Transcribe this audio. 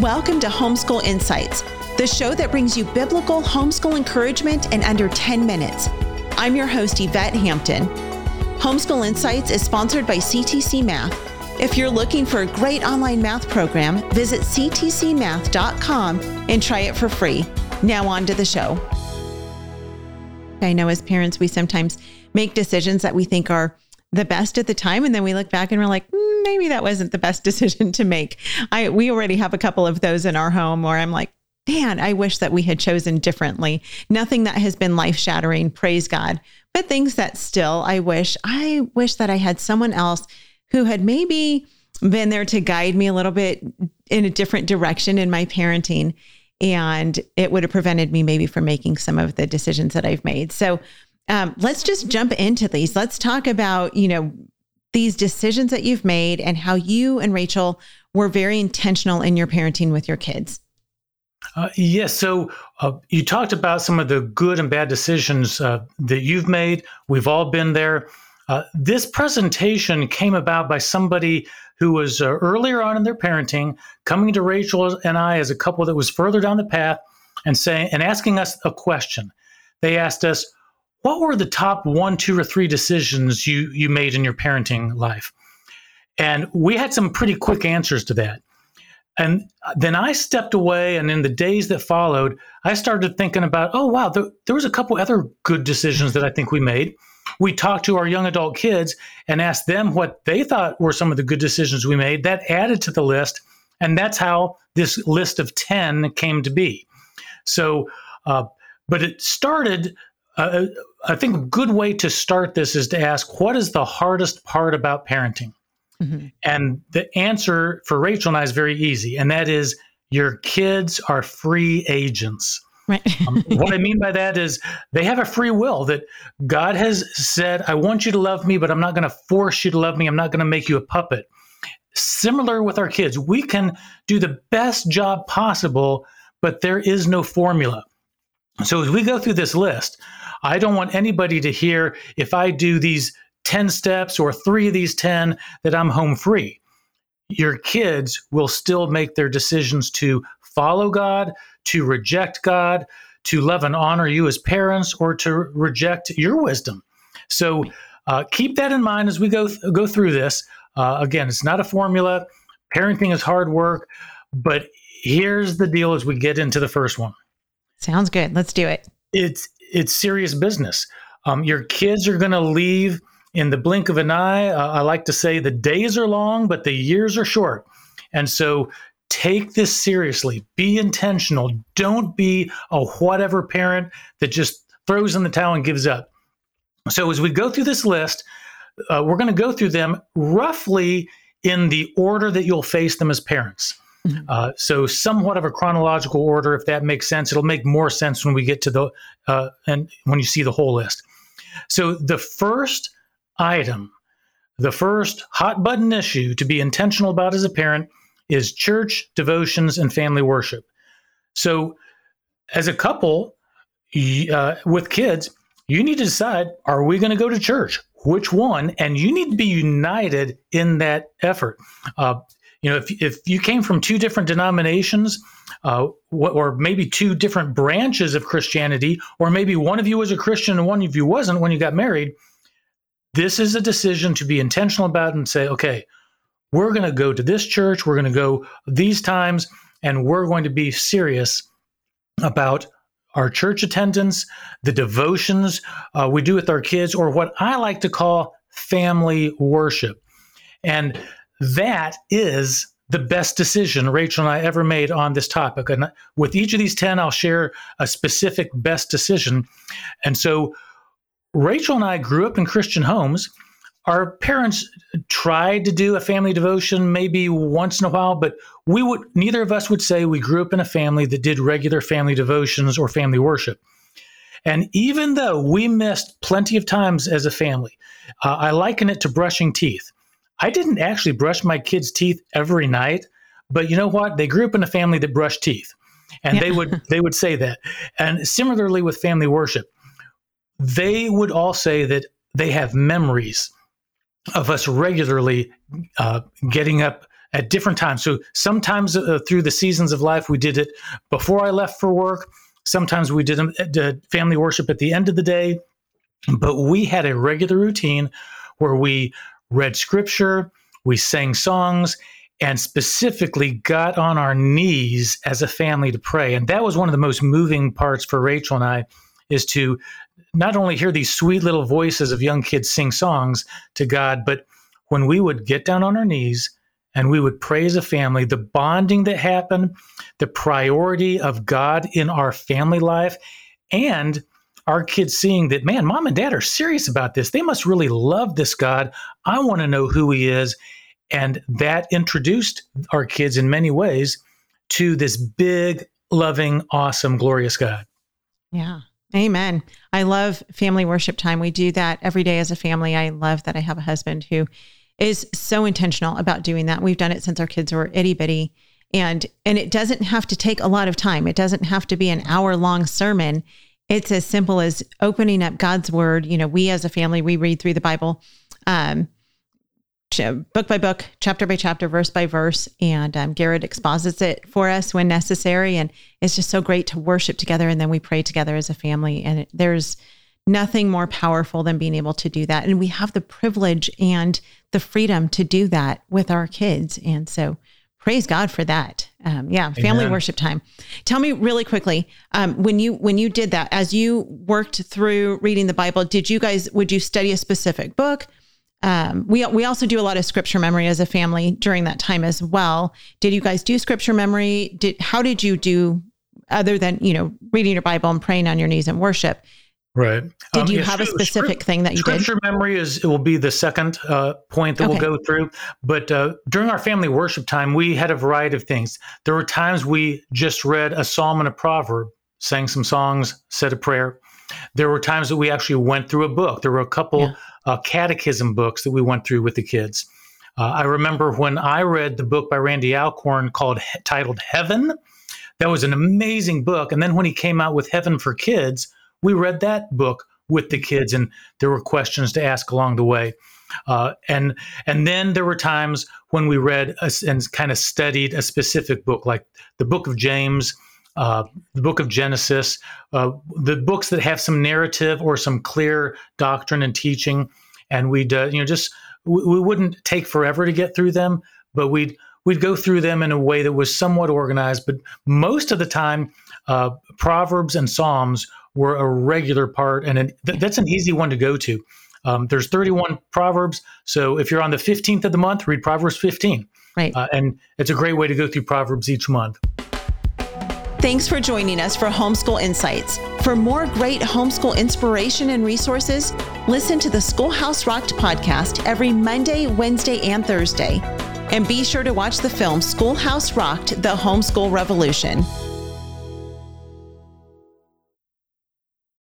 Welcome to Homeschool Insights, the show that brings you biblical homeschool encouragement in under 10 minutes. I'm your host, Yvette Hampton. Homeschool Insights is sponsored by CTC Math. If you're looking for a great online math program, visit ctcmath.com and try it for free. Now, on to the show. I know as parents, we sometimes make decisions that we think are the best at the time, and then we look back and we're like, mm, maybe that wasn't the best decision to make. I we already have a couple of those in our home where I'm like, man, I wish that we had chosen differently. Nothing that has been life shattering, praise God, but things that still I wish I wish that I had someone else who had maybe been there to guide me a little bit in a different direction in my parenting and it would have prevented me maybe from making some of the decisions that I've made. So um, let's just jump into these. Let's talk about, you know, these decisions that you've made and how you and Rachael were very intentional in your parenting with your kids. Uh, yes. So uh, you talked about some of the good and bad decisions uh, that you've made. We've all been there. Uh, this presentation came about by somebody who was uh, earlier on in their parenting, coming to Rachael and I as a couple that was further down the path, and saying and asking us a question. They asked us, what were the top one, two, or three decisions you you made in your parenting life? And we had some pretty quick answers to that. And then I stepped away, and in the days that followed, I started thinking about, oh wow, there, there was a couple other good decisions that I think we made. We talked to our young adult kids and asked them what they thought were some of the good decisions we made. That added to the list, and that's how this list of ten came to be. So, uh, but it started uh, I think a good way to start this is to ask what is the hardest part about parenting? Mm-hmm. And the answer for Rachael and I is very easy, and that is your kids are free agents. Right. um, what I mean by that is they have a free will that God has said, I want you to love me, but I'm not going to force you to love me. I'm not going to make you a puppet. Similar with our kids, we can do the best job possible, but there is no formula. So as we go through this list, I don't want anybody to hear if I do these 10 steps or three of these 10 that I'm home free. Your kids will still make their decisions to follow God, to reject God, to love and honor you as parents, or to reject your wisdom. So uh, keep that in mind as we go th- go through this. Uh, again, it's not a formula. Parenting is hard work, but here's the deal: as we get into the first one. Sounds good. Let's do it. It's it's serious business. Um, your kids are going to leave in the blink of an eye. Uh, I like to say the days are long, but the years are short. And so take this seriously. Be intentional. Don't be a whatever parent that just throws in the towel and gives up. So as we go through this list, uh, we're going to go through them roughly in the order that you'll face them as parents. Uh, so somewhat of a chronological order, if that makes sense. It'll make more sense when we get to the uh, and when you see the whole list. So the first item, the first hot button issue to be intentional about as a parent is church devotions and family worship. So as a couple uh, with kids, you need to decide: Are we going to go to church? Which one? And you need to be united in that effort. Uh, you know, if, if you came from two different denominations, uh, or maybe two different branches of Christianity, or maybe one of you was a Christian and one of you wasn't when you got married, this is a decision to be intentional about and say, okay, we're going to go to this church, we're going to go these times, and we're going to be serious about our church attendance, the devotions uh, we do with our kids, or what I like to call family worship. And that is the best decision Rachael and I ever made on this topic. And with each of these 10, I'll share a specific best decision. And so Rachael and I grew up in Christian homes. Our parents tried to do a family devotion maybe once in a while, but we would neither of us would say we grew up in a family that did regular family devotions or family worship. And even though we missed plenty of times as a family, uh, I liken it to brushing teeth. I didn't actually brush my kids' teeth every night, but you know what? They grew up in a family that brushed teeth. And yeah. they would they would say that. And similarly with family worship, they would all say that they have memories of us regularly uh, getting up at different times. So sometimes uh, through the seasons of life, we did it before I left for work. Sometimes we did, did family worship at the end of the day. But we had a regular routine where we read scripture, we sang songs, and specifically got on our knees as a family to pray. And that was one of the most moving parts for Rachael and I is to not only hear these sweet little voices of young kids sing songs to God, but when we would get down on our knees and we would pray as a family, the bonding that happened, the priority of God in our family life, and our kids seeing that, man, mom and dad are serious about this. They must really love this God. I want to know who he is. And that introduced our kids in many ways to this big, loving, awesome, glorious God. Yeah. Amen. I love family worship time. We do that every day as a family. I love that I have a husband who is so intentional about doing that. We've done it since our kids were itty bitty. And and it doesn't have to take a lot of time. It doesn't have to be an hour long sermon. It's as simple as opening up God's word. You know, we as a family, we read through the Bible. Um, book by book, chapter by chapter, verse by verse. And um, Garrett exposits it for us when necessary. And it's just so great to worship together. And then we pray together as a family. And it, there's nothing more powerful than being able to do that. And we have the privilege and the freedom to do that with our kids. And so praise God for that. Um, yeah, family Amen. worship time. Tell me really quickly um, when you when you did that, as you worked through reading the Bible, did you guys would you study a specific book? Um, we we also do a lot of scripture memory as a family during that time as well. Did you guys do scripture memory? Did how did you do other than you know reading your Bible and praying on your knees and worship? Right. Did um, you yeah, have a specific thing that you scripture did? Scripture memory is it will be the second uh, point that okay. we'll go through. But uh, during our family worship time, we had a variety of things. There were times we just read a psalm and a proverb, sang some songs, said a prayer. There were times that we actually went through a book. There were a couple yeah. uh, catechism books that we went through with the kids. Uh, I remember when I read the book by Randy Alcorn called titled Heaven. That was an amazing book. And then when he came out with Heaven for Kids, we read that book with the kids, and there were questions to ask along the way. Uh, and and then there were times when we read a, and kind of studied a specific book, like the Book of James, uh, the Book of Genesis, uh, the books that have some narrative or some clear doctrine and teaching. And we'd uh, you know just we, we wouldn't take forever to get through them, but we'd we'd go through them in a way that was somewhat organized. But most of the time, uh, Proverbs and Psalms were a regular part, and it, th- that's an easy one to go to. Um, there's 31 proverbs, so if you're on the 15th of the month, read Proverbs 15. Right, uh, and it's a great way to go through Proverbs each month. Thanks for joining us for Homeschool Insights. For more great homeschool inspiration and resources, listen to the Schoolhouse Rocked podcast every Monday, Wednesday, and Thursday. And be sure to watch the film Schoolhouse Rocked The Homeschool Revolution.